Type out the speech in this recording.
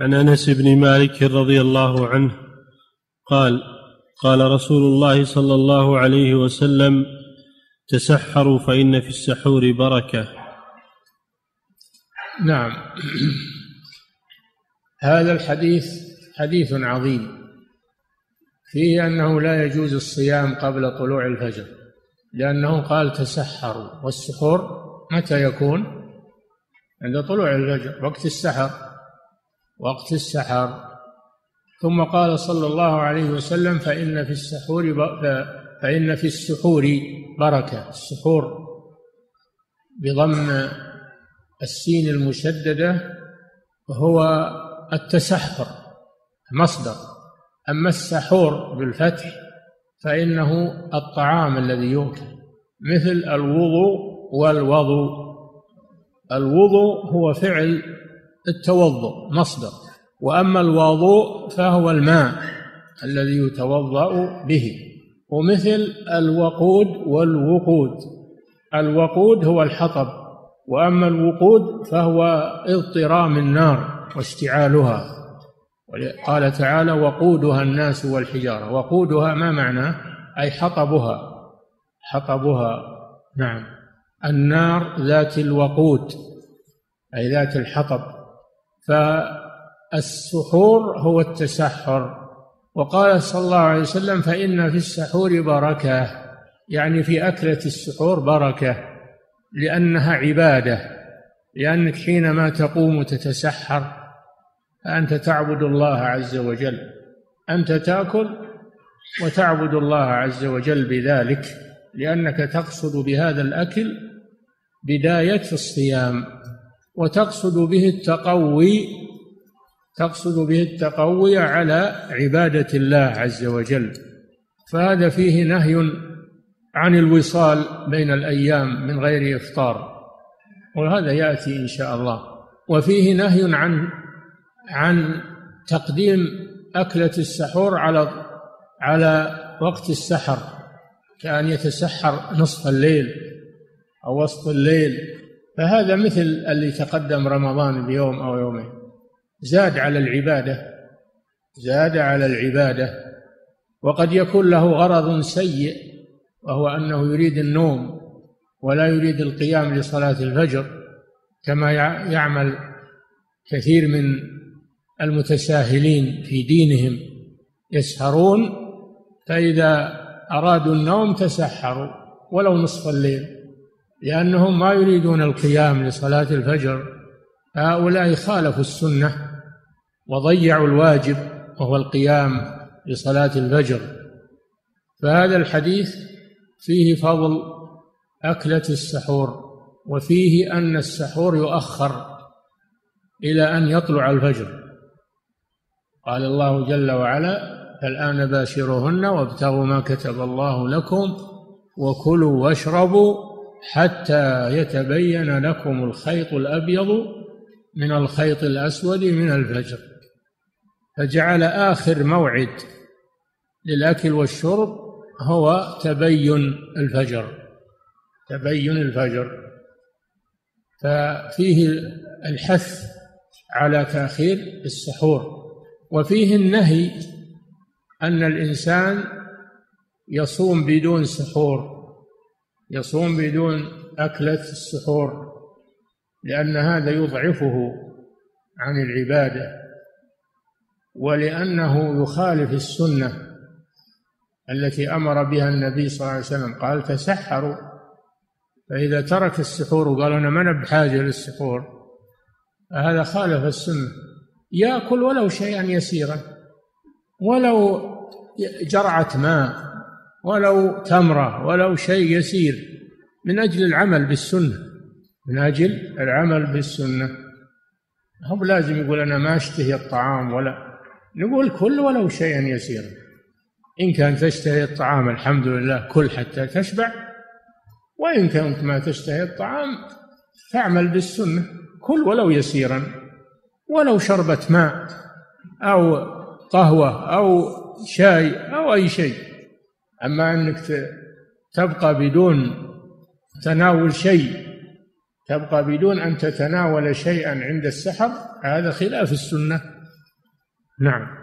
عن أنس بن مالك رضي الله عنه قال قال رسول الله صلى الله عليه وسلم تسحروا فإن في السحور بركة. نعم. هذا الحديث حديث عظيم. فيه أنه لا يجوز الصيام قبل طلوع الفجر لأنه قال تسحروا والسحور متى يكون؟ عند طلوع الفجر وقت السحر. وقت السحر. ثم قال صلى الله عليه وسلم فإن في السحور فإن في السحور بركة. السحور بضم السين المشددة هو التسحر مصدر. أما السحور بالفتح فإنه الطعام الذي يؤكل مثل الوضوء والوضوء. الوضوء هو فعل التوضؤ مصدر. وأما الوضوء فهو الماء الذي يتوضأ به. ومثل الوقود والوقود. الوقود هو الحطب. وأما الوقود فهو اضطرام النار واشتعالها قال تعالى وقودها الناس والحجارة. وقودها ما معناه أي حطبها. حطبها نعم النار ذات الوقود أي ذات الحطب. فالسحور هو التسحر. وقال صلى الله عليه وسلم فإن في السحور بركة يعني في أكلة السحور بركة لأنها عبادة لأنك حينما تقوم تتسحر أنت تعبد الله عز وجل. أنت تأكل وتعبد الله عز وجل بذلك لأنك تقصد بهذا الأكل بداية الصيام. وتقصد به التقوي تقصد به التقوي على عبادة الله عز وجل. فهذا فيه نهي عن الوصال بين الأيام من غير إفطار. وهذا يأتي إن شاء الله. وفيه نهي عن عن تقديم أكلة السحور على على وقت السحر كأن يتسحر نصف الليل أو وسط الليل. فهذا مثل اللي تقدم رمضان بيوم أو يومين. زاد على العبادة زاد على العبادة وقد يكون له غرض سيء وهو أنه يريد النوم ولا يريد القيام لصلاة الفجر كما يعمل كثير من المتساهلين في دينهم. يسهرون فإذا أرادوا النوم تسحروا ولو نصف الليل. لأنهم ما يريدون القيام لصلاة الفجر. هؤلاء خالفوا السنة وضيعوا الواجب وهو القيام لصلاة الفجر. فهذا الحديث فيه فضل أكلة السحور وفيه أن السحور يؤخر إلى أن يطلع الفجر. قال الله جل وعلا فالآن باشروهن وابتغوا ما كتب الله لكم وكلوا واشربوا حتى يتبين لكم الخيط الأبيض من الخيط الأسود من الفجر. فجعل آخر موعد للأكل والشرب هو تبين الفجر تبين الفجر. ففيه الحث على تأخير السحور وفيه النهي أن الإنسان يصوم بدون سحور. يصوم بدون أكلة السحور لأن هذا يضعفه عن العبادة ولأنه يخالف السنة التي أمر بها النبي صلى الله عليه وسلم. قال تسحروا. فإذا ترك السحور وقال أنا ما بحاجة للسحور فهذا خالف السنة. يأكل ولو شيئا يسيرا ولو جرعة ماء. ولو تمرة ولو شيء يسير من أجل العمل بالسنة. من أجل العمل بالسنة. هو لازم يقول أنا ما أشتهي الطعام ولا. نقول كل ولو شيئا يسيرا. إن كان تشتهي الطعام الحمد لله كل حتى تشبع. وإن كنت ما تشتهي الطعام فاعمل بالسنة. كل ولو يسيرا. ولو شربة ماء أو قهوة أو شاي أو أي شيء. أما أنك تبقى بدون تناول شيء تبقى بدون أن تتناول شيئا عند السحر هذا خلاف السنة. نعم.